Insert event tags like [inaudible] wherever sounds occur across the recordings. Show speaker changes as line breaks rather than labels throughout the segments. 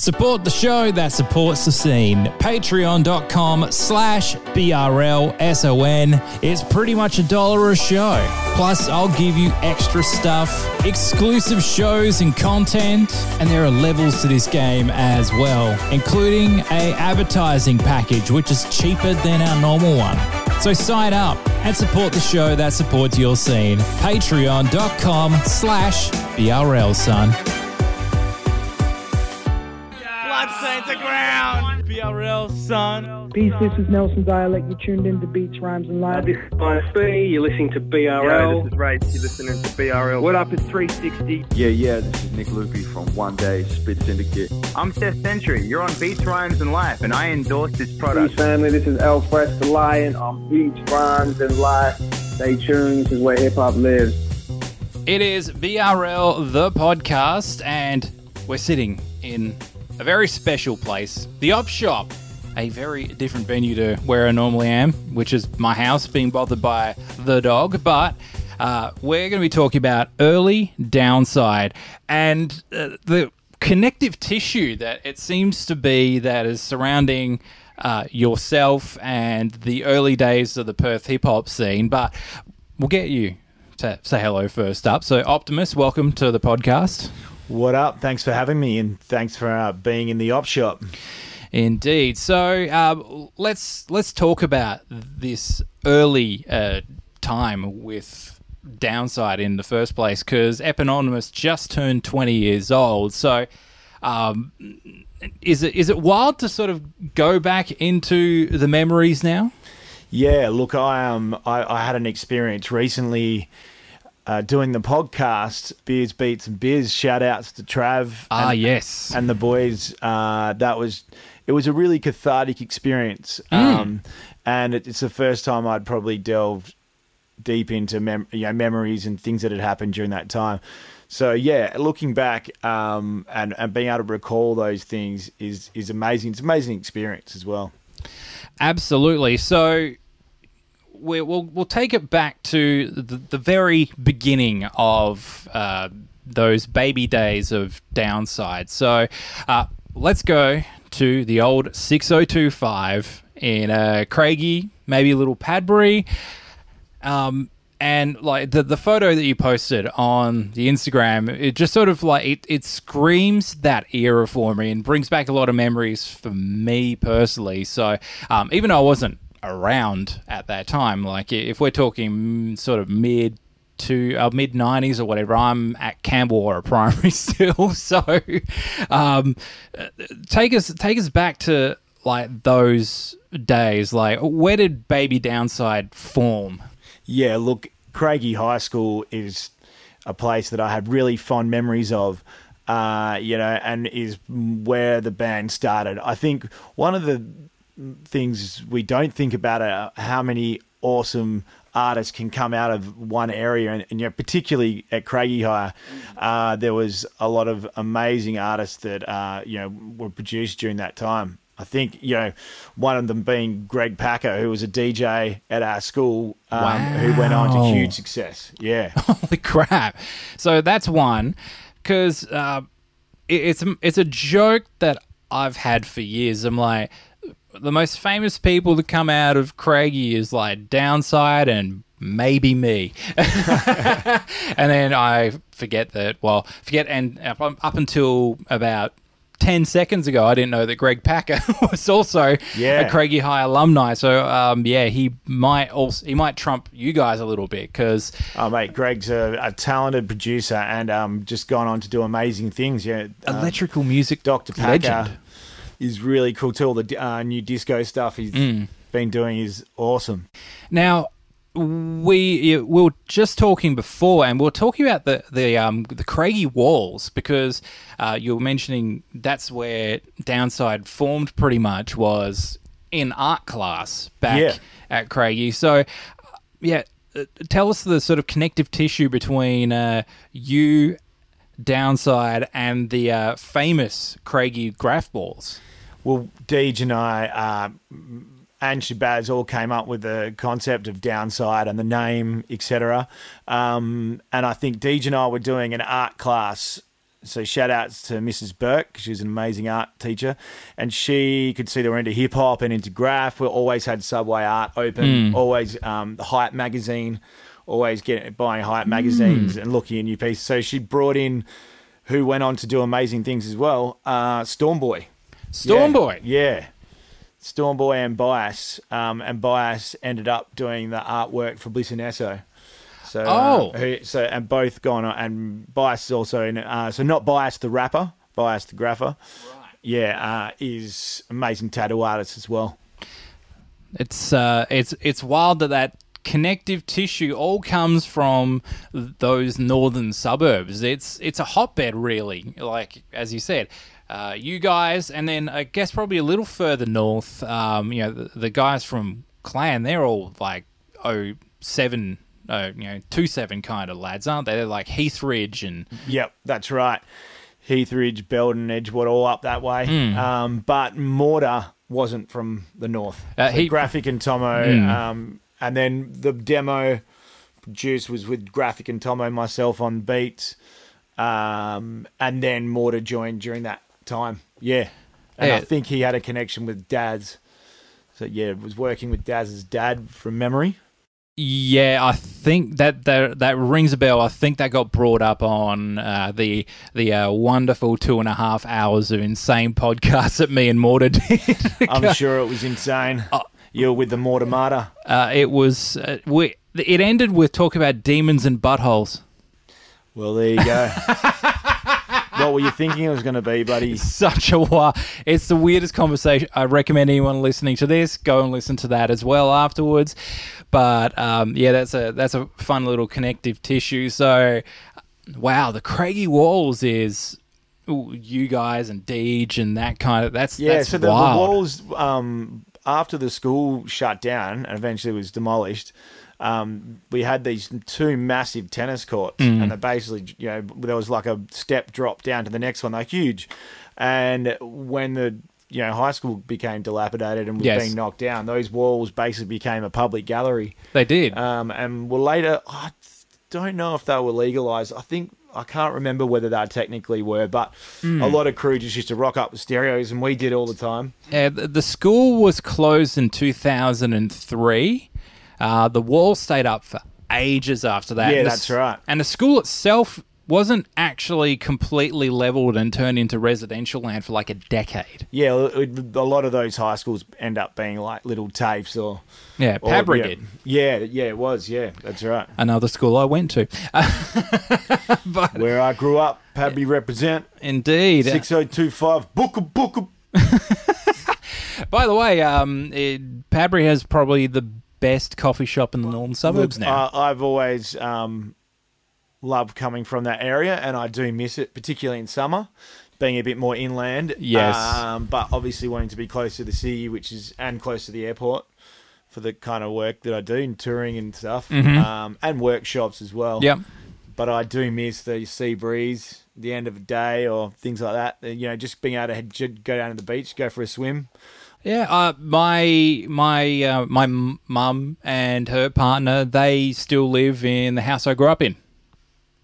Support the show that supports the scene. Patreon.com slash BRLSON. It's pretty much a dollar a show. Plus, I'll give you extra stuff, exclusive shows and content, and there are levels to this game as well, including a advertising package, which is cheaper than our normal one. So sign up and support the show that supports your scene. Patreon.com slash BRL, son.
Bloodstains the ground. BRL, son.
Peace, this is Nelson Dialect. You tuned in to Beats, Rhymes, and Life.
This is Minus B, you're listening to
Yo,
BRL.
this is Race. You're listening to BRL.
What up, it's 360.
Yeah, yeah, this is Nick Lupi from One Day Spit Syndicate.
I'm Seth Sentry. You're on Beats, Rhymes, and Life, and I endorse this product.
Peace
product.
family, this is L-FRESH the Lion on Beats, Rhymes, and Life. Stay tuned, this is where hip hop lives.
It is BRL, the podcast, and we're sitting in a very special place, the Op Shop, a very different venue to where I normally am, which is my house, being bothered by the dog. But uh, we're going to be talking about early Downsyde and uh, the connective tissue that it seems to be that is surrounding uh, yourself and the early days of the Perth hip hop scene. But we'll get you to say hello first up. So, Optimus, welcome to the podcast.
What up? Thanks for having me, and thanks for uh, being in the op shop.
Indeed. So um, let's let's talk about this early uh, time with Downsyde in the first place because Epinonymous just turned twenty years old. So. Um, is it is it wild to sort of go back into the memories now?
Yeah, look, I um, I, I had an experience recently uh, doing the podcast, Beers, Beats, and Beers. Shout outs to Trav.
Ah,
and,
yes.
and the boys. Uh, that was it was a really cathartic experience,
Mm.
um, and it, it's the first time I'd probably delved deep into mem- you know, memories and things that had happened during that time. So yeah, looking back um, and and being able to recall those things is is amazing. It's an amazing experience as well.
Absolutely. So we, we'll we'll take it back to the, the very beginning of uh, those baby days of Downsyde. So uh, let's go to the old six zero two five in uh, Craigie, maybe a little Padbury. Um, and like the the photo that you posted on the Instagram, it just sort of like it, it screams that era for me and brings back a lot of memories for me personally. So um, even though I wasn't around at that time, like if we're talking sort of mid to uh, mid '90s or whatever, I'm at Campbell or a Primary [laughs] still. So um, take us take us back to like those days. Like where did Baby Downsyde form?
Yeah, look, Craigie High School is a place that I have really fond memories of. Uh, you know, and is where the band started. I think one of the things we don't think about are how many awesome artists can come out of one area, and, and you know, particularly at Craigie High, uh, there was a lot of amazing artists that uh, you know were produced during that time. I think you know one of them being Greg Packer, who was a DJ at our school, um, who went on to huge success. Yeah, [laughs]
Holy crap! So that's one because uh, it, it's it's a joke that I've had for years. I'm like the most famous people to come out of Craigie is like Downsyde and maybe me, [laughs] and then I forget that. Well, forget and up, up until about. 10 seconds ago, I didn't know that Greg Packer [laughs] was also
Yeah.
a Craigie High alumni. So, um, yeah, he might also he might trump you guys a little bit because
oh mate, Greg's a, a talented producer and um, just gone on to do amazing things. Yeah, um,
electrical music
Dr. Packer
legend.
Is really cool too. All the uh, new disco stuff he's
Mm.
been doing is awesome.
Now, we we were just talking before, and we are talking about the the um the Craigie walls because uh, you were mentioning that's where Downsyde formed pretty much was in art class back
Yeah.
at Craigie. So, uh, yeah, uh, tell us the sort of connective tissue between uh, you. Downsyde and the uh, famous Craigie graph balls.
Well, Deej and I uh, and Shabazz all came up with the concept of Downsyde and the name, etc. Um, and I think Deej and I were doing an art class So shout outs to Mrs. Burke. She's an amazing art teacher, and she could see that we're into hip hop and into graph. We always had Subway Art open. Always um, the Hype magazine. Always getting buying Hype magazines and looking at new pieces. So she brought in who went on to do amazing things as well. Uh, Stormboy.
Stormboy.
Yeah. yeah. Stormboy and Bias. Um, and Bias ended up doing the artwork for Bliss and Eso. So,
Oh.
uh, who, so and both gone on, and Bias is also in. Uh, so not Bias the rapper, Bias the grapher. Right. Yeah, uh, is amazing tattoo artist as well.
It's uh, it's it's wild that that connective tissue all comes from those northern suburbs. It's it's a hotbed, really. Like as you said, uh, you guys, and then I guess probably a little further north. Um, you know, the, the guys from Clan, they're all like oh seven. Uh, you know, two seven kind of lads, aren't they? They're like Heathridge and
Yep, that's right. Heathridge, Beldon, Edgewood, all up that way.
Hmm.
Um, but Mortar wasn't from the north.
Uh,
So
he-
Graphic and Tomo,
Mm.
um, and then the demo produced was with Graphic and Tomo, myself on beats, um, and then Mortar joined during that time. Yeah, and I think he had a connection with Dad's. So yeah, was working with Daz's dad from memory.
Yeah, I think that that that rings a bell. I think that got brought up on uh, the the uh, wonderful two and a half hours of insane [laughs] podcast that me and Mortar did. [laughs]
I'm sure it was insane.
Uh,
You're with the Mortar Martyr.
uh, it was uh, we, it ended with talk about demons and buttholes.
Well, there you go. [laughs] what were you thinking it was going to be, buddy? [laughs]
Such a while. It's the weirdest conversation. I recommend anyone listening to this go and listen to that as well afterwards. But um, yeah, that's a that's a fun little connective tissue. So, wow, the Craigie Walls is ooh, you guys and Deej and that kind of that's
Yeah,
that's
so the, the walls, um, after the school shut down and eventually was demolished, um, we had these two massive tennis courts,
Mm.
and they basically, you know, there was like a step drop down to the next one. They're huge, and when the you know high school became dilapidated and was
Yes.
being knocked down, those walls basically became a public gallery.
They did.
um, and were later. I don't know if they were legalized. I think I can't remember whether they technically were, but
Hmm.
a lot of crew just used to rock up with stereos, and we did all the time.
Yeah, the school was closed in 2003. Uh, the wall stayed up for ages after that.
Yeah,
the
that's right.
And the school itself wasn't actually completely leveled and turned into residential land for like a decade.
Yeah, it- a lot of those high schools end up being like little tapes or.
Yeah, Pabra
yeah.
did.
Yeah, yeah, it was. Yeah, that's right.
Another school I went to. [laughs] but
Where I grew up, Pabby represent
indeed.
six zero two five. Book a book a. [laughs]
By the way, um, it, Pabry has probably the best coffee shop in the northern suburbs
Look,
now.
Uh, I've always um, loved coming from that area, and I do miss it, particularly in summer, being a bit more inland.
Yes.
Um, but obviously wanting to be close to the city, which is and close to the airport for the kind of work that I do in touring and stuff, um, and workshops as well.
Mm-hmm. yep.
But I do miss the sea breeze, the end of the day, or things like that. You know, just being able to head, go down to the beach, go for a swim.
Yeah, uh, my my uh, my mum and her partner they still live in the house I grew up in,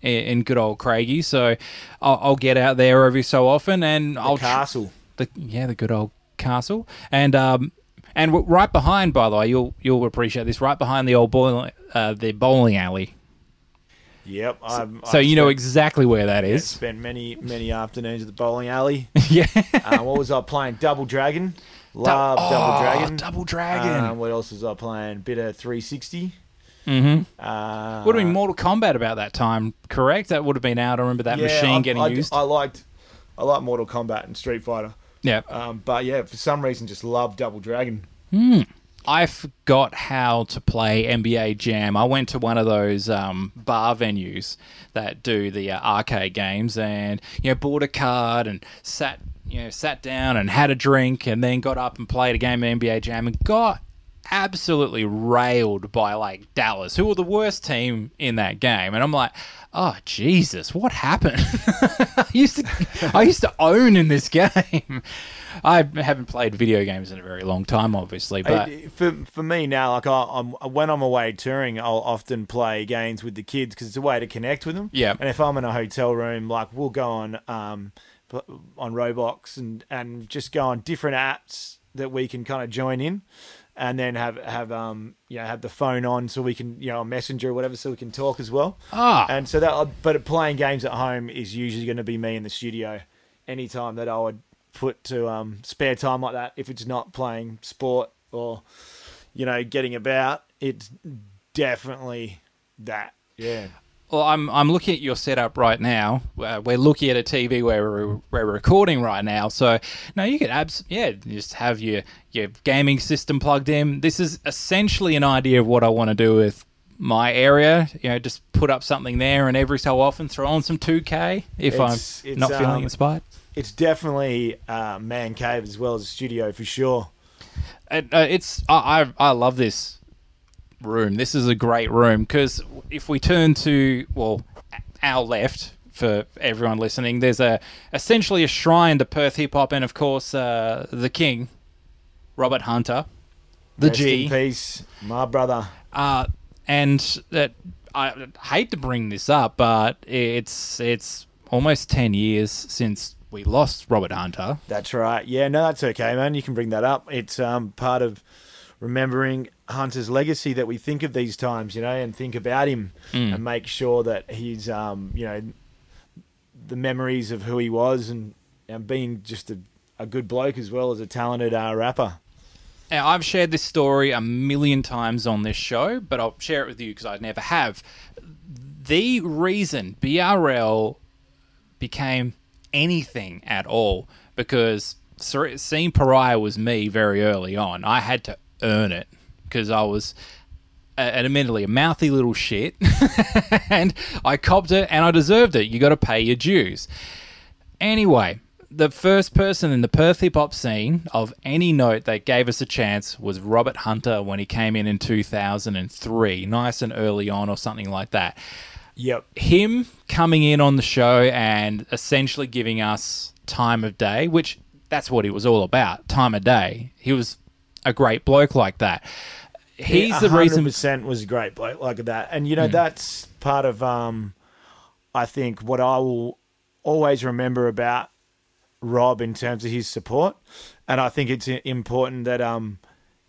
in, in good old Craigie. So I'll, I'll get out there every so often, and
The
I'll tr-
castle.
the yeah the good old castle, and um and w- right behind, by the way, you'll you'll appreciate this. Right behind the old bowling uh, the bowling alley.
Yep. I'm,
So you know exactly where that is.
yeah, spent many many afternoons at the bowling alley. [laughs]
yeah.
uh, what was I playing? Double Dragon. [laughs] Love
Oh,
Double Dragon.
Double Dragon.
Uh, what else was I playing? Bit of 360.
mm-hmm.
Uh,
Would have been Mortal Kombat about that time, correct? That would have been out. I remember that
yeah,
machine
I,
getting
I,
used.
I liked, I liked Mortal Kombat and Street Fighter.
yeah.
Um, but yeah, for some reason, just love Double Dragon. Hmm.
I forgot how to play NBA Jam. I went to one of those um, bar venues that do the uh, arcade games, and you know, bought a card and sat, you know, sat down and had a drink, and then got up and played a game of NBA Jam, and got absolutely railed by like Dallas, who were the worst team in that game, and I'm like, oh Jesus, what happened? [laughs] I used to, I used to own in this game. [laughs] I haven't played video games in a very long time, obviously, but
for for me now, like I, I'm when I'm away touring, I'll often play games with the kids because it's a way to connect with them.
Yeah.
And if I'm in a hotel room, like we'll go on um on Roblox and and just go on different apps that we can kind of join in. And then have have um you know have the phone on so we can you know messenger or whatever so we can talk as well.
Ah.
And so that but playing games at home is usually going to be me in the studio. Anytime that I would put to um, spare time like that, if it's not playing sport or you know getting about, it's definitely that. Yeah.
Well, I'm I'm looking at your setup right now. Uh, we're looking at a TV where we're, we're recording right now. So, no, you could abs yeah, just have your your gaming system plugged in. This is essentially an idea of what I want to do with my area. You know, just put up something there, and every so often throw on some 2K if
It's-
I'm
it's,
not feeling
um,
inspired.
It's definitely uh, man cave as well as a studio for sure.
And, uh, it's I, I I love this room. This is a great room because if we turn to well our left for everyone listening, there's a essentially a shrine to Perth hip hop and of course uh, the king, Robert Hunter, the
Rest
G.
in peace, my brother.
Uh, and that I hate to bring this up, but it's it's almost ten years since we lost Robert Hunter.
That's right. Yeah, no, that's okay, man. You can bring that up. It's um, part of remembering Hunter's legacy that we think of these times, you know, and think about him and make sure that he's, um, you know, the memories of who he was and, and being just a, a good bloke as well as a talented uh, rapper.
Now, I've shared this story a million times on this show, but I'll share it with you because I never have. The reason BRL became anything at all because Seeing Pariah was me very early on. I had to earn it because I was, uh, admittedly, a mouthy little shit, [laughs] and I copped it and I deserved it. You got to pay your dues. Anyway, the first person in the Perth hip hop scene of any note that gave us a chance was Robert Hunter when he came in in 2003, nice and early on, or something like that.
Yep.
Him coming in on the show and essentially giving us time of day, which that's what it was all about time of day. He was a great bloke like that. He's the reason.
percent was a great bloke like that, and you know that's part of um, I think what I will always remember about Rob in terms of his support, and I think it's important that um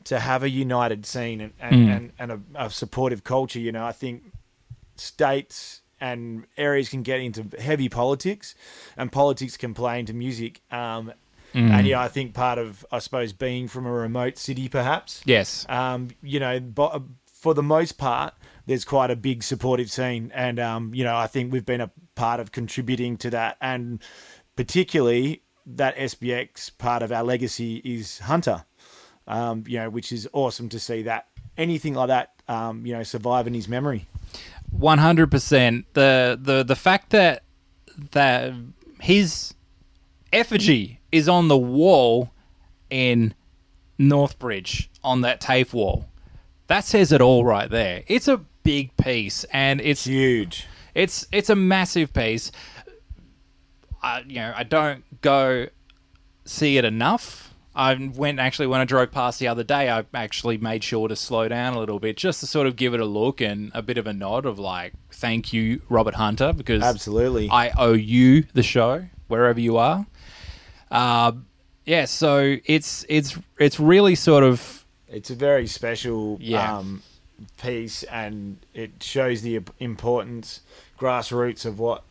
to have a united scene and and, and, and a, a supportive culture. You know, I think states and areas can get into heavy politics, and politics can play into music. Um, and yeah, I think part of I suppose being from a remote city, perhaps
yes.
um, you know, but for the most part, there's quite a big supportive scene, and um, you know, I think we've been a part of contributing to that, and particularly that SBX part of our legacy is Hunter, um, you know, which is awesome to see that anything like that, um, you know, survive in his memory.
One hundred percent. The the the fact that that his effigy is on the wall in Northbridge on that TAFE wall. That says it all right there. It's a big piece, and it's
Huge.
it's it's a massive piece. I you know I don't go see it enough. I went actually when I drove past the other day. I actually made sure to slow down a little bit just to sort of give it a look and a bit of a nod of like, thank you, Robert Hunter, because
Absolutely.
I owe you the show wherever you are. Uh, yeah, so it's it's it's really sort of
It's a very special
Yeah.
um, piece, and it shows the importance, grassroots of what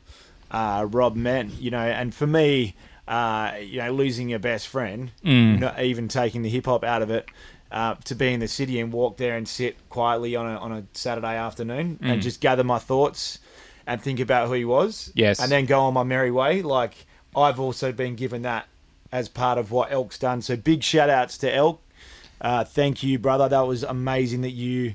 uh, Rob meant. You know, and for me, uh, you know, losing your best friend, not even taking the hip hop out of it. Uh, to be in the city and walk there and sit quietly on a on a Saturday afternoon and just gather my thoughts and think about who he was.
Yes.
and then go on my merry way. Like I've also been given that as part of what Elk's done. So big shout outs to Elk. Uh, thank you, brother. That was amazing that you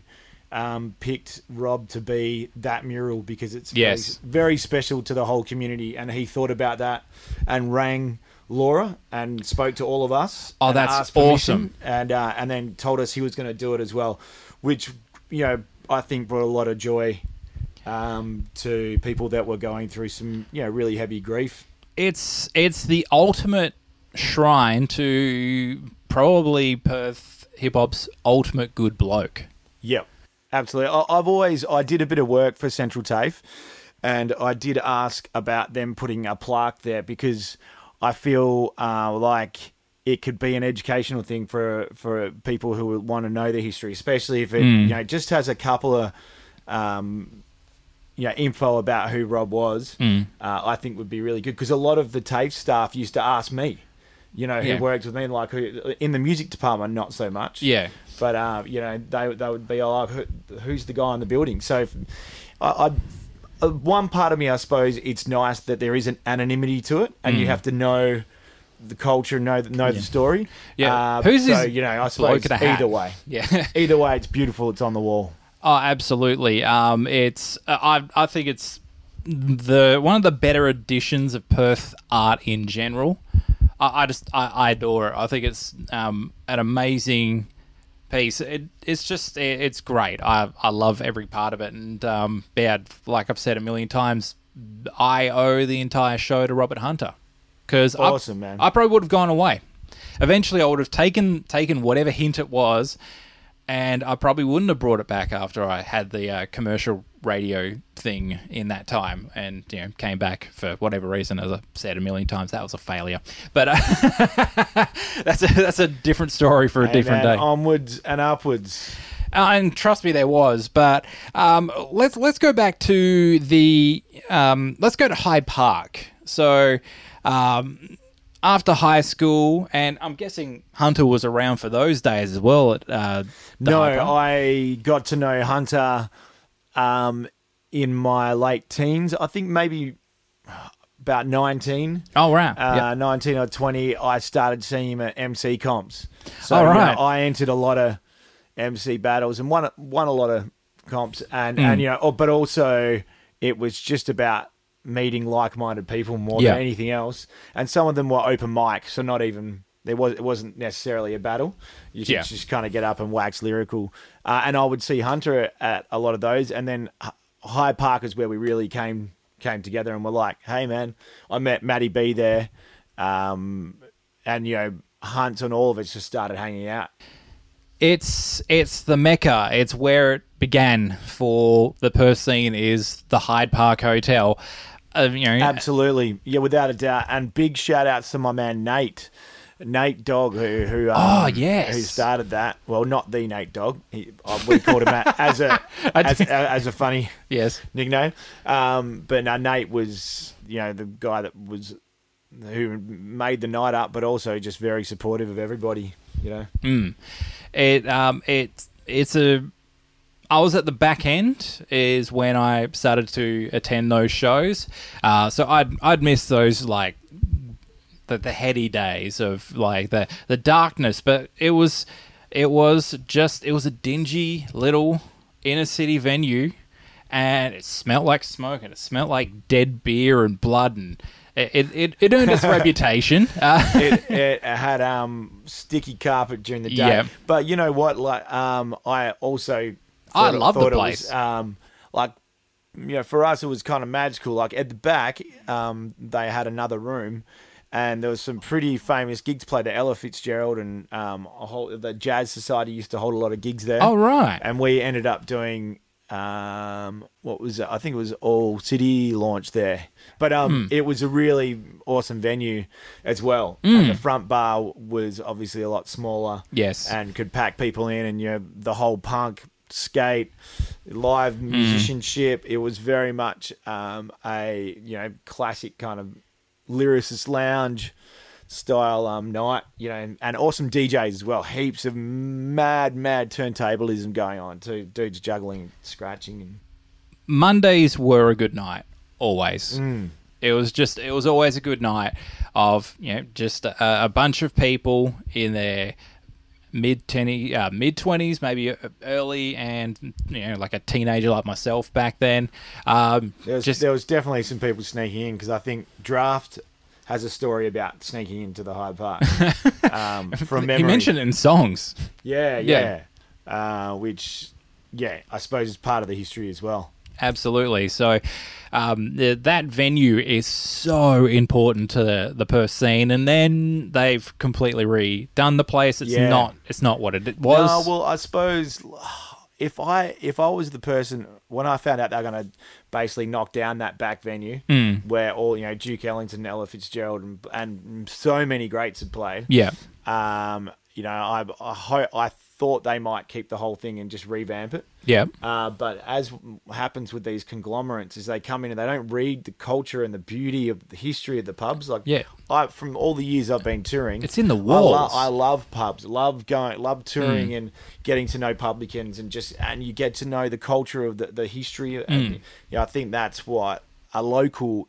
um, picked Rob to be that mural because it's
Yes.
very, very special to the whole community. And he thought about that and rang Laura and spoke to all of us.
Oh, that's awesome.
And uh, and then told us he was going to do it as well, which you know I think brought a lot of joy um, to people that were going through some you know really heavy grief.
It's it's the ultimate shrine to probably Perth hip hop's ultimate good bloke.
Yep, absolutely. I, I've always I did a bit of work for Central TAFE, and I did ask about them putting a plaque there because I feel uh, like it could be an educational thing for for people who want to know the history, especially if it you know just has a couple of um, you know info about who Rob was. Uh, I think would be really good because a lot of the TAFE staff used to ask me. You know, who
Yeah.
worked with me, like who, in the music department, not so much.
Yeah.
But uh, you know, they they would be like, Who, "Who's the guy in the building?" So, if, I, I uh, one part of me, I suppose, it's nice that there is an anonymity to it, and you have to know the culture, know know the story.
Mm. Yeah.
Uh,
Who's
so,
this
you know? I suppose
in a hat?
either way,
Yeah.
either way, it's beautiful. It's on the wall.
Oh, absolutely. Um, it's uh, I I think it's the one of the better additions of Perth art in general. I, I just I, I adore it. I think it's um, an amazing piece. It, it's just it, it's great. I I love every part of it, and um, yeah, like I've said a million times, I owe the entire show to Robert Hunter because
Awesome, man.
I probably would have gone away. Eventually, I would have taken taken whatever hint it was, and I probably wouldn't have brought it back after I had the uh, commercial radio thing in that time, and you know came back for whatever reason. As I said a million times, that was a failure. But uh, [laughs] that's a that's a different story for a
Hey,
different day.
Onwards and upwards.
Uh, and trust me, there was. But um, let's let's go back to the um, let's go to Hyde Park. So um, after high school, and I'm guessing Hunter was around for those days as well. At uh,
No, I got to know Hunter um, in my late teens. I think maybe about nineteen.
oh right,
uh,
Yep.
19 or 20, I started seeing him at MC comps. So
All
you know. I entered a lot of MC battles and won won a lot of comps, and
Mm.
and you know, oh, but also it was just about meeting like-minded people more
Yeah.
than anything else. And some of them were open mic, so not even there was it wasn't necessarily a battle. You
Yeah.
just kind of get up and wax lyrical. Uh, and I would see Hunter at a lot of those, and then H- Hyde Park is where we really came came together and were like, hey man, I met Matty B there, um, and you know Hunt and all of us just started hanging out.
it's it's the mecca. It's where it began for the Perth scene. Is the Hyde Park Hotel. Uh, you know,
Absolutely, yeah, without a doubt. And big shout outs to my man Nate. Nate Dog, who who um,
Oh, yes.
who started that? Well, not the Nate Dog. He, uh, we called him that as a [laughs] as,
did-
as a funny
yes.
nickname. Um, but no, Nate was, you know, the guy that was who made the night up, but also just very supportive of everybody. You know,
It um it it's a I was at the back end is when I started to attend those shows. Uh, so I'd I'd miss those like the the heady days of like the the darkness, but it was it was just it was a dingy little inner city venue, and it smelled like smoke and it smelled like dead beer and blood and. It, it, it earned its [laughs] reputation. Uh,
it, it had um sticky carpet during the day.
Yeah.
But you know what? Like, um, I also
I love the place.
was, um, like, you know, for us it was kind of magical. Like at the back, um, they had another room. And there was some pretty famous gigs played at Ella Fitzgerald, and um, a whole the Jazz Society used to hold a lot of gigs there.
oh right,
and we ended up doing um what was it? I think it was All City launch there. But um
Hmm.
it was a really awesome venue as well. And the front bar was obviously a lot smaller.
Yes.
And could pack people in and you know the whole punk skate live
Hmm.
musicianship it was very much um a you know classic kind of lyricist lounge style um night, you know, and, and awesome DJs as well. Heaps of mad, mad turntablism going on too. Dudes juggling, scratching, and
Mondays were a good night always. It was just it was always a good night of you know just a, a bunch of people in their mid twenty uh, mid twenties, maybe early, and you know like a teenager like myself back then. Um,
there was
just
there was definitely some people sneaking in because I think Draft has a story about sneaking into the Hyde Park [laughs] um, from memory.
He mentioned it in songs.
yeah,
Yeah.
yeah, Uh, which yeah, I suppose is part of the history as well.
Absolutely. So um, that venue is so important to the, the Perth scene, and then they've completely redone the place. It's
Yeah.
not. It's not what it was.
No, well, I suppose [sighs] if I if I was the person when I found out they're going to basically knock down that back venue
Hmm.
where all you know Duke Ellington, Ella Fitzgerald, and, and so many greats had played.
yeah.
Um, you know, I I, ho- I thought they might keep the whole thing and just revamp it.
Yeah.
Uh, but as happens with these conglomerates, is they come in and they don't read the culture and the beauty of the history of the pubs. Like,
Yeah.
I from all the years I've been touring,
It's in the
I, lo-
walls.
I love pubs, love going, love touring
Mm.
and getting to know publicans and just and you get to know the culture of the, the history.
Mm.
And, yeah, I think that's what a local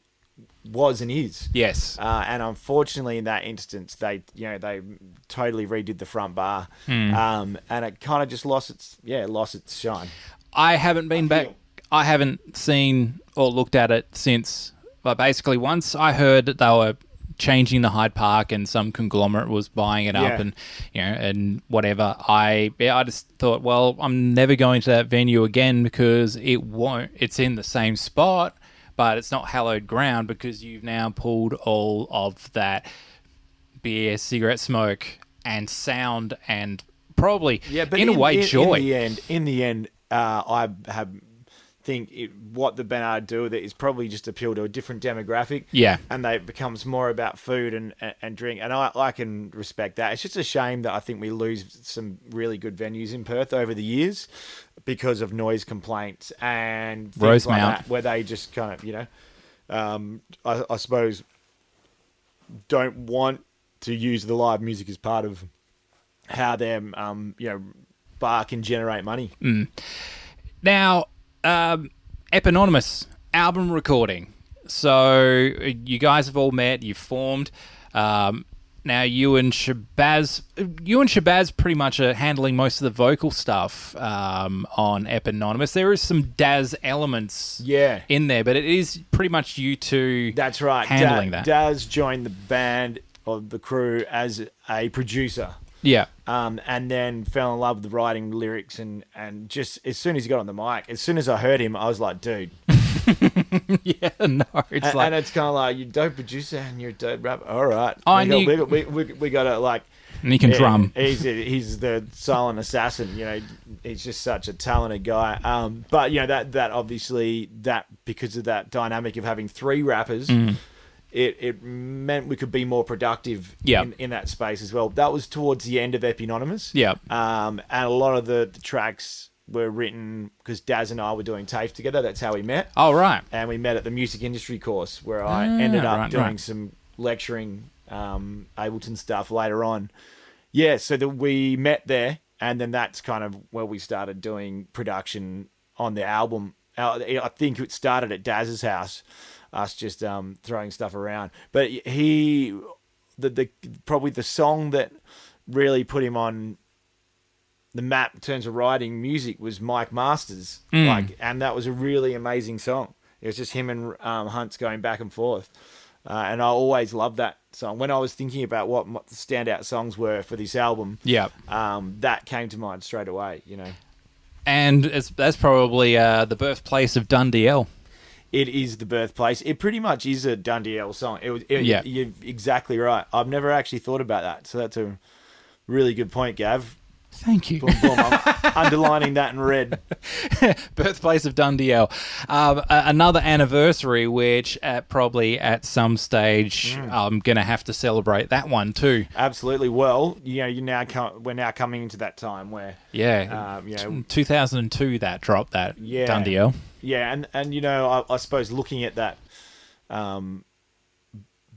was and is.
Yes.
Uh, and unfortunately, in that instance, they you know they totally redid the front bar,
Hmm.
um, and it kind of just lost its yeah lost its shine.
I haven't been back. I haven't seen or looked at it since. But basically, once I heard that they were changing the Hyde Park and some conglomerate was buying it
Yeah.
up and you know and whatever, I yeah, I just thought, well, I'm never going to that venue again because it won't. It's in the same spot, but it's not hallowed ground because you've now pulled all of that beer, cigarette smoke, and sound and probably
Yeah, but
in, a way
in,
joy.
In the end, in the end, uh, I have think it, what the to do with it is probably just appeal to a different demographic.
Yeah.
and they it becomes more about food and, and, and drink, and I, I can respect that. It's just a shame that I think we lose some really good venues in Perth over the years because of noise complaints and things like
Rosemount.
that, where they just kind of you know, um, I, I suppose don't want to use the live music as part of how them um, you know bar can generate money.
Now, um, Epinonymous album recording. So you guys have all met. You've formed. Um, now you and Shabazz, you and Shabazz, pretty much are handling most of the vocal stuff um, on Epinonymous. There is some Daz elements,
Yeah.
in there, but it is pretty much you two.
That's right.
handling
Da-
that.
Daz joined the band or the crew as a producer.
yeah,
Um, and then fell in love with the writing, lyrics, and, and just as soon as he got on the mic, as soon as I heard him, I was like, dude. [laughs]
yeah, no, it's
and,
like
and it's kind of like, you're a dope producer and you're a dope rapper. All right.
I
we,
knew-
got, we, we, we, we got to, like,
and he can
Yeah,
drum.
He's he's the silent assassin. You know, he's just such a talented guy. Um, but you know that that obviously that because of that dynamic of having three rappers,
Mm.
It it meant we could be more productive.
Yeah.
In, in that space as well. That was towards the end of Epinonymous.
Yeah.
Um, and a lot of the, the tracks were written because Daz and I were doing TAFE together. That's how we met
Oh right,
and we met at the music industry course where I
Ah,
ended up
right,
doing
right.
some lecturing um, Ableton stuff later on. Yeah, so that we met there, and then that's kind of where we started doing production on the album. Uh, I think it started at Daz's house, us just um, throwing stuff around. But he, the the probably the song that really put him on the map in terms of writing music was Mike Masters,
Mm.
like, and that was a really amazing song. It was just him and um, Hunts going back and forth, uh, and I always loved that song. When I was thinking about what standout songs were for this album,
yeah.
um, that came to mind straight away. You know,
And it's, that's probably uh, the birthplace of Dundee L.
it is the birthplace. It pretty much is a Dundee L song. It was, it,
Yeah.
you're exactly right. I've never actually thought about that, so that's a really good point, Gav.
Thank you.
Boom, boom. I'm [laughs] underlining that in red. [laughs]
birthplace of Dundee L. Um, another anniversary, which at, probably at some stage
Mm.
I'm going to have to celebrate that one too.
Absolutely. Well, you know, you now come, we're now coming into that time where,
Yeah.
um, you know,
2002 that dropped that
Yeah.
Dundee L.
yeah, and and you know, I, I suppose looking at that um,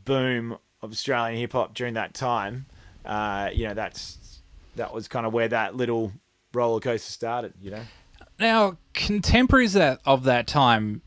boom of Australian hip hop during that time, uh, you know, that's that was kind of where that little roller coaster started. You know,
Now, contemporaries that, of that time,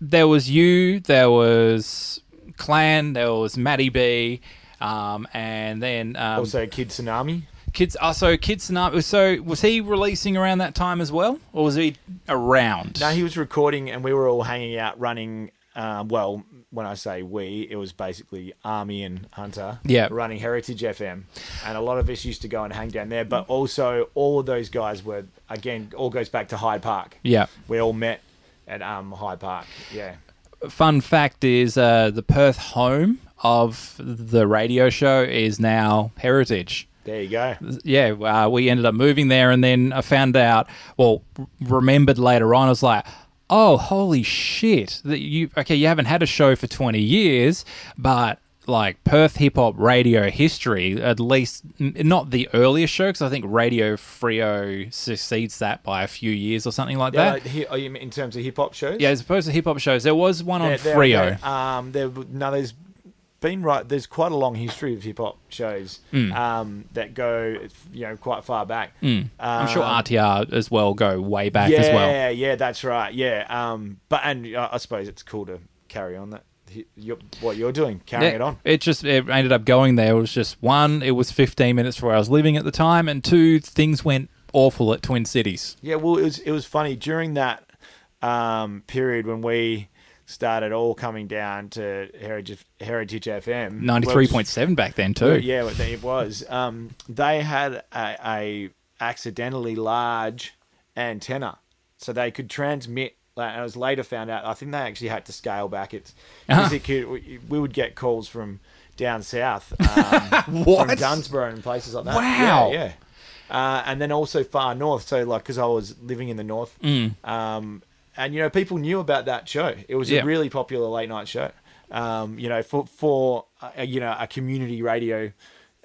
there was you, there was Clan, there was Matty B, um, and then um,
also Kid Tsunami.
Kids. Also, Kids Tsunami. So, was he releasing around that time as well, or was he around?
No, he was recording, and we were all hanging out, running um, well, when I say we, it was basically Army and Hunter
Yeah.
running Heritage FM. And a lot of us used to go and hang down there. But also, all of those guys were, again, all goes back to Hyde Park.
Yeah.
We all met at um, Hyde Park. Yeah.
Fun fact is uh, the Perth home of the radio show is now Heritage.
There you go.
yeah, uh, we ended up moving there, and then I found out. Well, r- remembered later on, I was like, "Oh, holy shit! That you okay? You haven't had a show for twenty years, but like Perth hip hop radio history, at least not the earliest show, because I think Radio Frio succeeds that by a few years or something like
Yeah,
that.
like, oh, you in terms of hip hop shows?
Yeah, as opposed to hip hop shows, there was one on
there-
Frio.
there- um, there, no, there's been right. There's quite a long history of hip hop shows um, that go, you know, quite far back.
Mm. I'm sure
Um,
RTR as well go way back
yeah,
as well.
yeah, yeah, that's right. Yeah, um, but and uh, I suppose it's cool to carry on that. You're, what you're doing, carrying
Yeah,
it on.
It just it ended up going there. It was just one, it was 15 minutes from where I was living at the time, and two, things went awful at Twin Cities.
Yeah, well, it was it was funny during that um, period when we started all coming down to Heritage Heritage FM.
93.7 back then, too.
Yeah, it was. Um, they had a, a accidentally large antenna, so they could transmit. Like, I was later found out. I think they actually had to scale back. Because it could, we, we would get calls from down south, um, [laughs]
What?
from Dunsborough and places like that.
Wow.
Yeah, yeah. Uh, and then also far north. So like, because I was living in the north, um, and you know, people knew about that show. It was.
Yeah.
a really popular late night show. Um, you know, for for uh, you know a community radio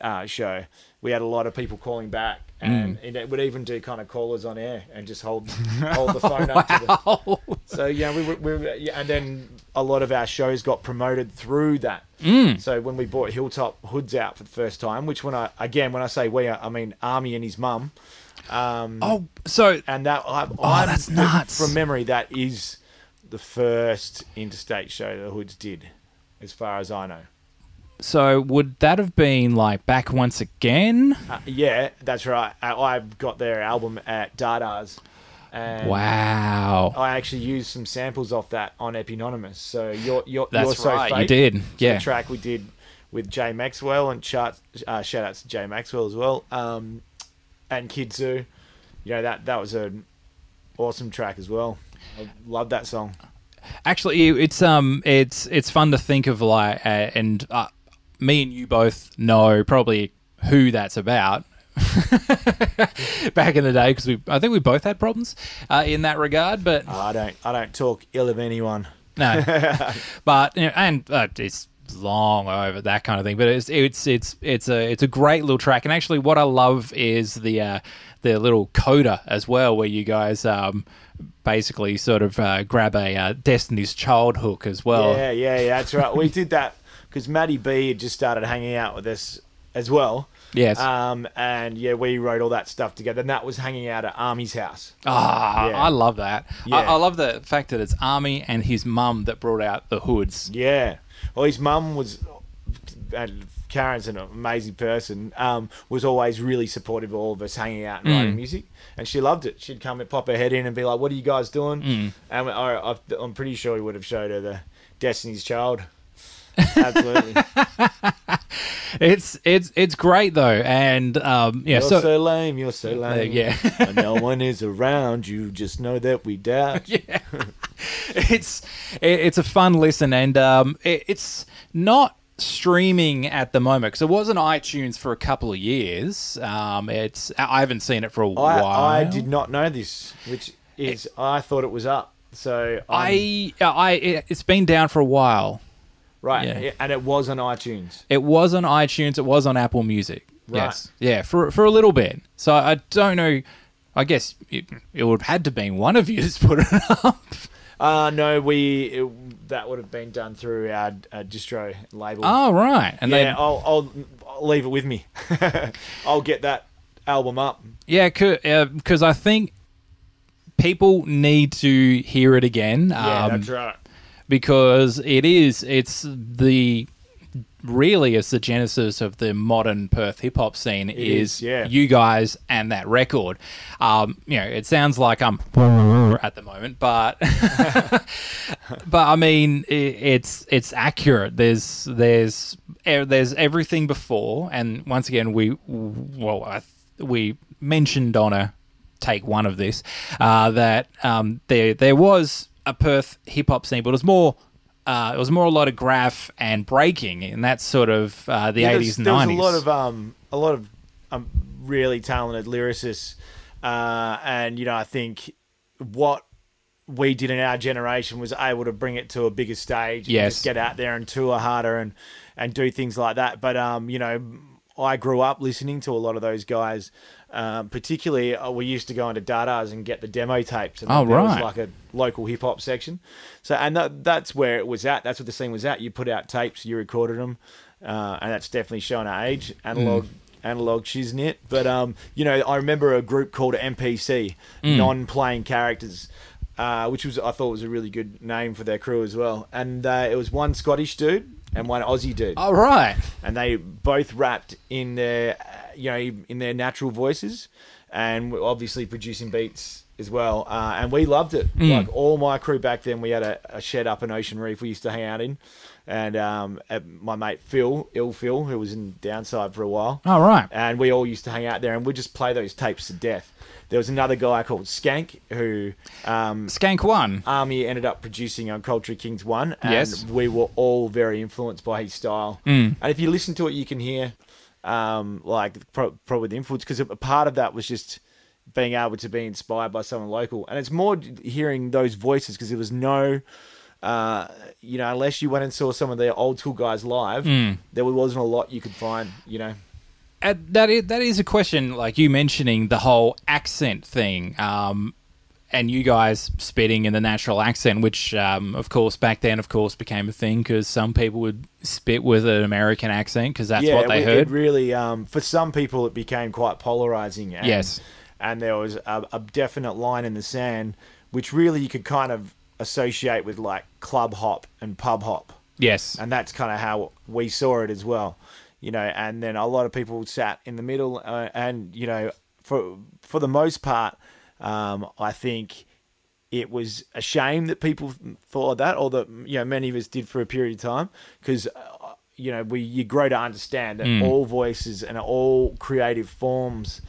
uh, show, we had a lot of people calling back, and,
Mm.
it would even do kind of callers on air and just hold [laughs] hold the phone up. To the, so yeah, we were, we and then a lot of our shows got promoted through that.
Mm.
So when we brought Hilltop Hoods out for the first time, which when I again when I say we, I mean Army and his mum. Um,
Oh, so
and that I,
Oh, that's nuts.
From memory, that is the first interstate show the Hoods did, as far as I know.
So would that have been like back once again?
Uh, yeah, that's right. I, I got their album at Dada's. And
Wow.
I actually used some samples off that on Epinonymous. So you're you're
That's
you're so
right, you
Fake,
did,
the
yeah.
track we did with Jay Maxwell and chart, uh, shout out to Jay Maxwell as well. Um, and Kidzu, you know that that was an awesome track as well. I love that song.
Actually, it's um, it's it's fun to think of like, uh, and uh, me and you both know probably who that's about. [laughs] Back in the day, because we, I think we both had problems uh, in that regard. But
Oh, I don't I don't talk ill of anyone.
no, [laughs] but you know, and uh, it's long over that kind of thing. But it's it's it's it's a it's a great little track. And actually, what I love is the uh, the little coda as well, where you guys um, basically sort of uh, grab a uh, Destiny's Child hook as well.
Yeah, yeah, yeah, that's right. we did that because Matty B had just started hanging out with us as well.
Yes.
Um, and yeah, we wrote all that stuff together, and that was hanging out at Army's house.
Ah,
Yeah.
I love that. I,
Yeah.
I love the fact that it's Army and his mum that brought out the hoods.
Yeah. Well, his mum was, and Karen's an amazing person. Um, was always really supportive of all of us hanging out and
Mm.
writing music, and she loved it. She'd come and pop her head in and be like, "What are you guys doing?"
Mm.
And I, I, I'm pretty sure he would have showed her the Destiny's Child. Absolutely. [laughs]
It's it's it's great though, and um, yeah.
you're
So,
so, lame. You're so lame.
yeah. [laughs]
and no one is around you. Just know that we doubt. [laughs]
yeah, it's it, it's a fun listen, and um, it, it's not streaming at the moment because it was on iTunes for a couple of years. Um, it's I haven't seen it for a while.
I, I did not know this, which is I thought it was up. So I'm-
I I it, it's been down for a while.
Right,
yeah.
and it was on iTunes.
It was on iTunes. It was on Apple Music.
Right.
Yes. Yeah, for for a little bit. So I don't know. I guess it, it would have had to be one of you [laughs] that's put it up.
Uh no, we it, that would have been done through our, our distro label.
Oh right, and
yeah, I'll, I'll I'll leave it with me. [laughs] I'll get that album up.
yeah, because I think people need to hear it again.
Yeah,
um,
that's right.
Because it is it's the really it's the genesis of the modern Perth hip hop scene. is
is, yeah.
you guys and that record. Um, you know, it sounds like I'm at the moment, but [laughs] but I mean, i it's it's accurate. There's there's there's everything before, and once again, we well, I, we mentioned on a take one of this uh, that um, there there was a Perth hip hop scene, but it was more. Uh, it was more a lot of graph and breaking, and that's sort of uh, the eighties
there's,
and
there was
nineties.
a lot of um, a lot of um, really talented lyricists, uh, and you know, I think what we did in our generation was able to bring it to a bigger stage. and
Yes.
just get out there and tour harder and and do things like that. But um, you know, I grew up listening to a lot of those guys. Um, particularly, uh, we used to go into Dada's and get the demo tapes. And
Oh,
there was like a local hip hop section. So, and that, that's where it was at. That's what the scene was at. You put out tapes, you recorded them, uh, and that's definitely showing our age. Analog, analog shiznit. But um, you know, I remember a group called NPC, non-playing characters. Uh, which was I thought was a really good name for their crew as well, and uh, it was one Scottish dude and one Aussie dude
All right.
and they both rapped in their you know in their natural voices and were obviously producing beats as well uh, and we loved it like all my crew back then we had a, a shed up in ocean reef we used to hang out in and um, my mate phil ill phil who was in Downsyde for a while
All right.
and we all used to hang out there and we'd just play those tapes to death there was another guy called skank who um,
Skank one.
Army ended up producing on Culture Kings 1, and
Yes.
we were all very influenced by his style.
Mm.
And if you listen to it, you can hear um, like pro- probably the influence because a part of that was just being able to be inspired by someone local, and it's more hearing those voices because there was no. Uh, you know, unless you went and saw some of the old school guys live,
Mm.
there wasn't a lot you could find. You know,
Uh, that is, that is a question, like you mentioning the whole accent thing, um, and you guys spitting in the natural accent, which, um, of course, back then, of course, became a thing because some people would spit with an American accent because that's what they
it,
heard.
It really, um, for some people, it became quite polarizing. And,
Yes.
and there was a, a definite line in the sand, which really you could kind of associate with like club hop and pub hop,
yes.
and that's kind of how we saw it as well. You know, and then a lot of people sat in the middle, uh, and you know, for for the most part, um, I think it was a shame that people thought that, or that you know many of us did for a period of time, because uh, you know we you grow to understand that
Mm.
all voices and all creative forms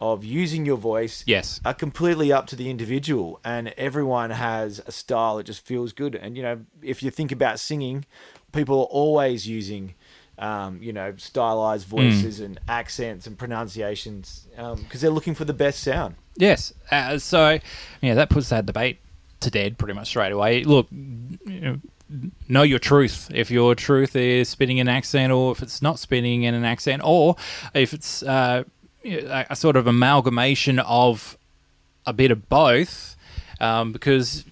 of using your voice
Yes.
are completely up to the individual, and everyone has a style that just feels good. And you know, if you think about singing, people are always using. Um, you know, stylized voices and accents and pronunciations because they're looking for the best sound.
Yes. Uh, so, yeah, that puts that debate to dead pretty much straight away. Look, know, know your truth. If your truth is spinning an accent, or if it's not spinning in an accent, or if it's uh, a, a sort of amalgamation of a bit of both. Um, because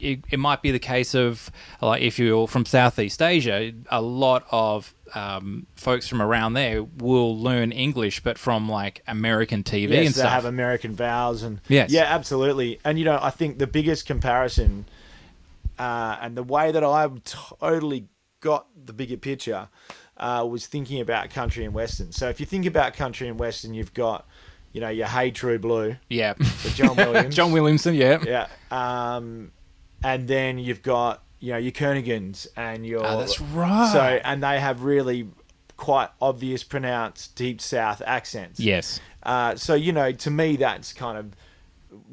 it, it might be the case of like if you're from Southeast Asia, a lot of um, folks from around there will learn English, but from like American TV
yes,
and
they
stuff.
have American vowels and
Yes.
yeah, absolutely. And you know, I think the biggest comparison uh, and the way that I totally got the bigger picture uh, was thinking about country and western. So if you think about country and western, you've got you know your Hey True Blue,
Yeah.
John [laughs] Williams,
John Williamson, yeah.
yeah, um, and then you've got you know your Kernaghans and your
Oh, that's right.
so and they have really quite obvious pronounced deep south accents.
Yes.
Uh, so you know, to me, that's kind of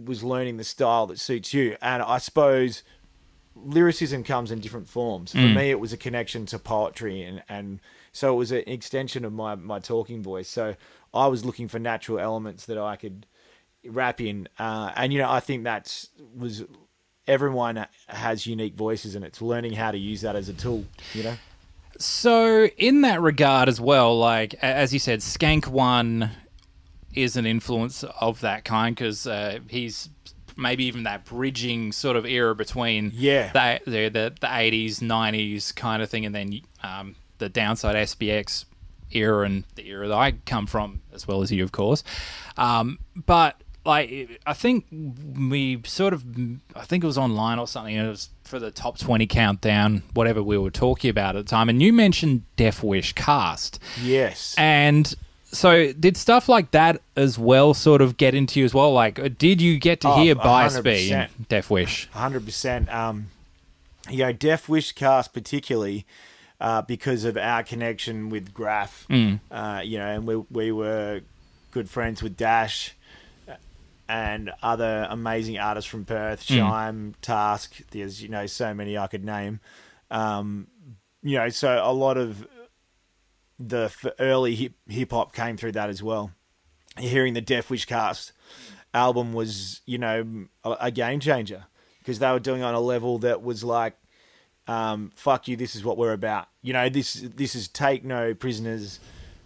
was learning the style that suits you, and I suppose lyricism comes in different forms. For
Mm.
me, it was a connection to poetry, and and so it was an extension of my my talking voice. So I was looking for natural elements that I could rap in, uh, and you know, I think that's was everyone has unique voices, and it's learning how to use that as a tool. You know.
So, in that regard as well, like as you said, Skank One is an influence of that kind because uh, he's maybe even that bridging sort of era between
Yeah.
the the the, the 80s, 90s kind of thing, and then um, the Downsyde SBX era and the era that I come from, as well as you, of course. Um, but like I think we sort of I think it was online or something. It was for the top twenty countdown, whatever we were talking about at the time, and you mentioned Def Wish Cast,
Yes.
and so did stuff like that as well sort of get into you as well? Like, uh, did you get to
Oh,
hear Bias B
100%.
in Def Wish?
hundred percent. Um, you know, Def Wish Cast particularly uh, because of our connection with Graph. Uh, you know, and we we were good friends with Dash and other amazing artists from Perth, Shime, Task. There's you know so many I could name. Um, you know, so a lot of the early hip hop came through that as well. Hearing the Def Wish Cast album was, you know, a, a game changer because they were doing it on a level that was like, um, "Fuck you, this is what we're about." You know, this this is take no prisoners,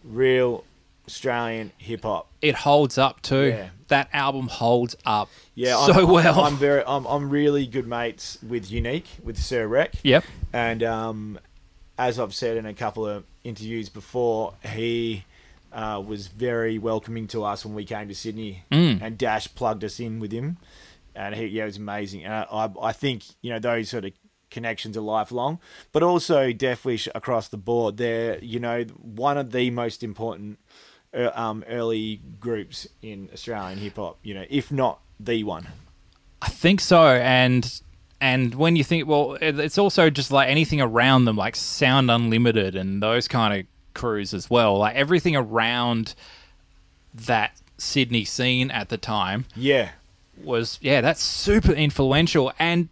real Australian hip hop.
It holds up too.
Yeah.
That album holds up
Yeah,
so
I'm,
well.
I'm very, I'm, I'm really good mates with Unique with Sereck.
yep.
And um, as I've said in a couple of interviews before, he uh, was very welcoming to us when we came to Sydney,
Mm.
and Dash plugged us in with him, and he yeah, it was amazing. And I, I, I think you know those sort of connections are lifelong, but also Def Wish across the board. They're you know one of the most important um, early groups in Australian hip hop. You know, if not the one.
I think so, and and when you think, well, it's also just like anything around them, like Sound Unlimited and those kind of crews as well. Like everything around that Sydney scene at the time
Yeah,
was, yeah, that's super influential. And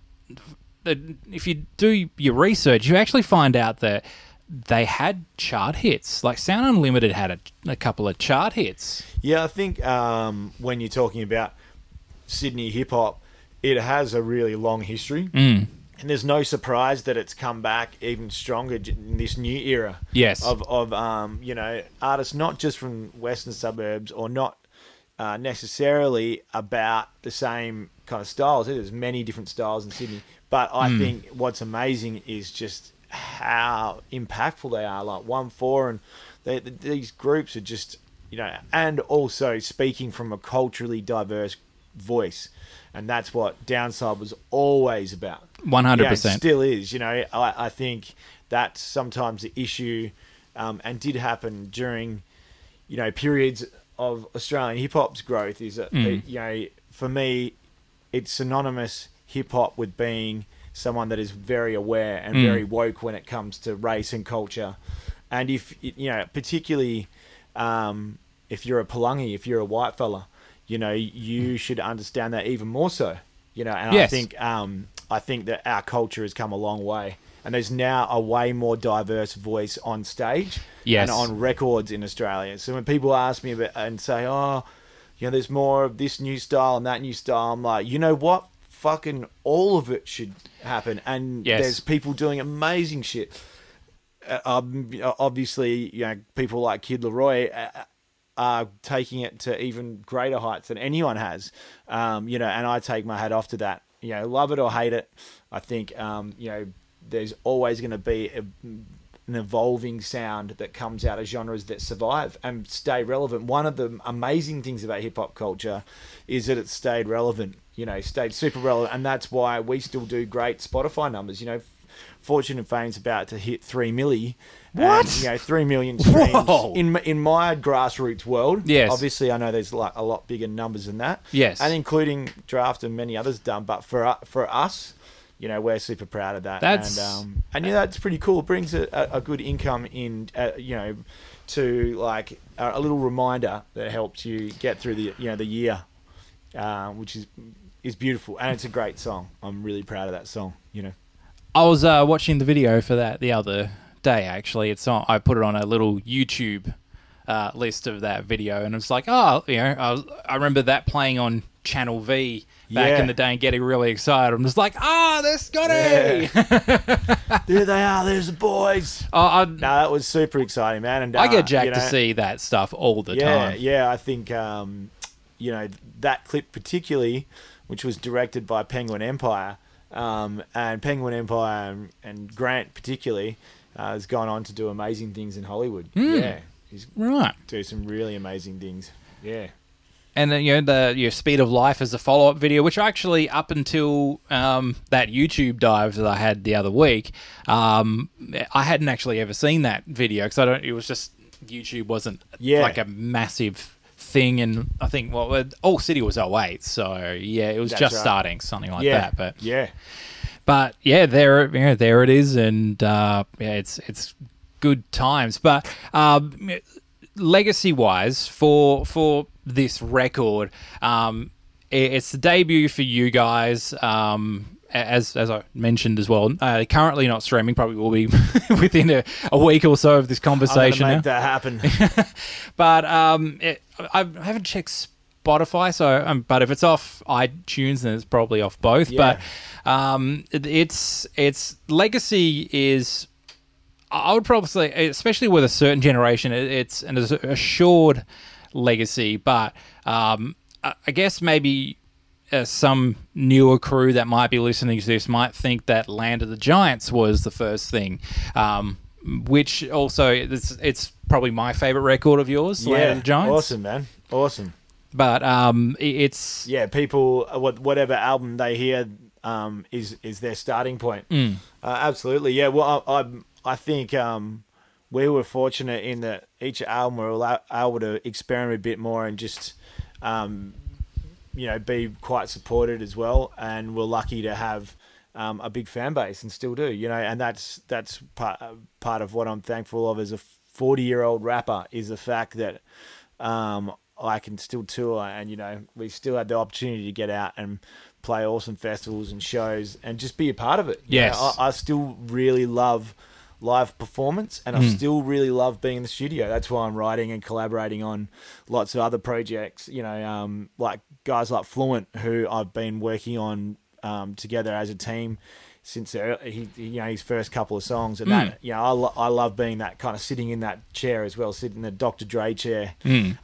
if you do your research, you actually find out that they had chart hits. Like Sound Unlimited had a, a couple of chart hits.
Yeah, I think um, when you're talking about Sydney hip hop, it has a really long history.
Mm.
And there's no surprise that it's come back even stronger in this new era.
Yes.
Of, of um, you know, artists not just from western suburbs or not uh, necessarily about the same kind of styles. There's many different styles in Sydney. But I
Hmm.
think what's amazing is just how impactful they are. Like one four and they, these groups are just you know, and also speaking from a culturally diverse voice, and that's what Downsyde was always about.
100%.
Still is. You know, I, I think that's sometimes the issue, um, and did happen during, you know, periods of Australian hip hop's growth. Is that
Mm.
you know, for me, it's synonymous hip hop with being someone that is very aware and
Mm.
very woke when it comes to race and culture, and if you know, particularly um, if you're a Palangi, if you're a white fella, you know, you should understand that even more so. You know, and I think um, I think that our culture has come a long way, and there's now a way more diverse voice on stage
Yes.
and on records in Australia. So when people ask me about and say, "Oh, you know, there's more of this new style and that new style," I'm like, you know what? Fucking all of it should happen, and
Yes.
there's people doing amazing shit. Uh, um, obviously, you know, people like Kid LAROI uh, are taking it to even greater heights than anyone has. Um, you know, and I take my hat off to that. You know, love it or hate it, I think um, you know there's always going to be a, an evolving sound that comes out of genres that survive and stay relevant. One of the amazing things about hip hop culture is that it's stayed relevant. You know, stayed super relevant, and that's why we still do great Spotify numbers. You know, Fortune and Fame's about to hit three milli.
What?
And, you know, three million [laughs] streams
Whoa.
in in my grassroots world.
Yes.
Obviously, I know there's like a lot bigger numbers than that.
Yes.
And including Drapht and many others done, but for for us, you know, we're super proud of that.
That's-
and um, and yeah, that's pretty cool. It brings a, a, a good income in, uh, you know, to like a, a little reminder that helps you get through the you know the year, uh, which is is beautiful and it's a great song. I'm really proud of that song. You know.
I was uh, watching the video for that the other day. Actually, it's on. I put it on a little YouTube uh, list of that video, and it's like, oh, you know, I, was, I remember that playing on Channel V back
Yeah.
in the day, and getting really excited. I'm just like, ah, they're Scotty. [laughs]
there they are. There's the boys.
Oh, I,
No, that was super exciting, man. And
I
uh,
get jacked
you
to
know,
see that stuff all the
yeah,
time.
Yeah, I think um, you know that clip particularly, which was directed by Penguin Empire, um, and Penguin Empire and, and Grant particularly uh, has gone on to do amazing things in Hollywood.
Hmm.
Yeah, he's
Right.
do some really amazing things. Yeah,
and then, you know the your speed of life is a follow up video, which actually up until um, that YouTube dive that I had the other week, um, I hadn't actually ever seen that video because I don't. It was just YouTube wasn't
Yeah.
like a massive thing, and I think well, All City was 08, so yeah, it was
That's
just
right.
starting something like
yeah,
that. But
yeah,
but yeah, there, yeah, there it is, and uh, yeah, it's it's good times. But um, legacy wise, for for this record, um, it's the debut for you guys. Um, as as I mentioned as well, uh, currently not streaming. Probably will be [laughs] within a, a week or so of this conversation.
make
now.
that happen. [laughs]
But um, it, I I haven't checked Spotify, so um, but if it's off iTunes, then it's probably off both.
Yeah.
But um, it, it's it's legacy is. I would probably say, especially with a certain generation, it, it's an assured legacy. But um, I I guess maybe uh, some newer crew that might be listening to this might think that Land of the Giants was the first thing, um, which also it's, it's probably my favorite record of yours, Land
yeah,
of the Giants.
awesome, man, awesome.
But um, it's
Yeah, people, uh, whatever album they hear um, is is their starting point.
Mm.
Uh, absolutely, yeah. Well, I I, I think um, we were fortunate in that each album we were able to experiment a bit more and just um, you know be quite supported as well. And we're lucky to have um, a big fan base and still do. You know, and that's that's part part of what I'm thankful of as a 40 year old rapper is the fact that um, I can still tour and you know we still had the opportunity to get out and play awesome festivals and shows and just be a part of it. You know,
Yes.
I, I still really love live performance and I still really love being in the studio. That's why I'm writing and collaborating on lots of other projects. You know, um, like guys like Fluent who I've been working on um, together as a team since he, you know his first couple of songs and that you know I, lo- I love being that kind of sitting in that chair as well sitting in the Dr. Dre chair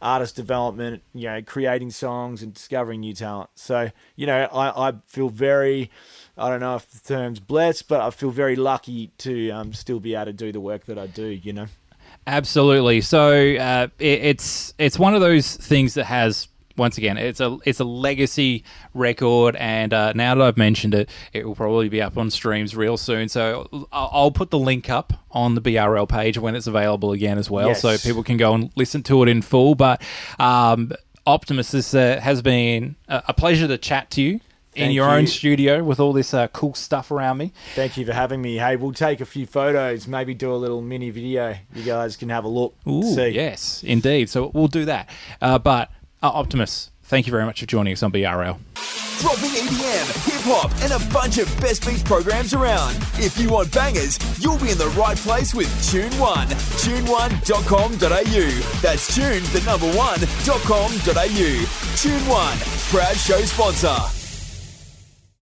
artist development you know creating songs and discovering new talent so you know I, I feel very I don't know if the term's blessed but I feel very lucky to um, still be able to do the work that I do you know
Absolutely. So uh, it, it's it's one of those things that has once again it's a it's a legacy record, and uh, now that I've mentioned it, it will probably be up on streams real soon. So I'll, I'll put the link up on the BRL page when it's available again as well,
Yes.
so people can go and listen to it in full. But um, Optimus, this uh, has been a, a pleasure to chat to you. In
Thank
your own studio with all this uh, cool stuff around me.
thank you for having me hey we'll take a few photos maybe do a little mini video you guys can have a look
Ooh,
see
yes, indeed. So we'll do that. Uh, but uh, Optimus, thank you very much for joining us on BRL.
Dropping EDM, hip hop, and a bunch of best beats programs around. If you want bangers, you'll be in the right place with Tune One. Tune1.com.au. That's tune the number one.com.au. Tune One, proud show sponsor.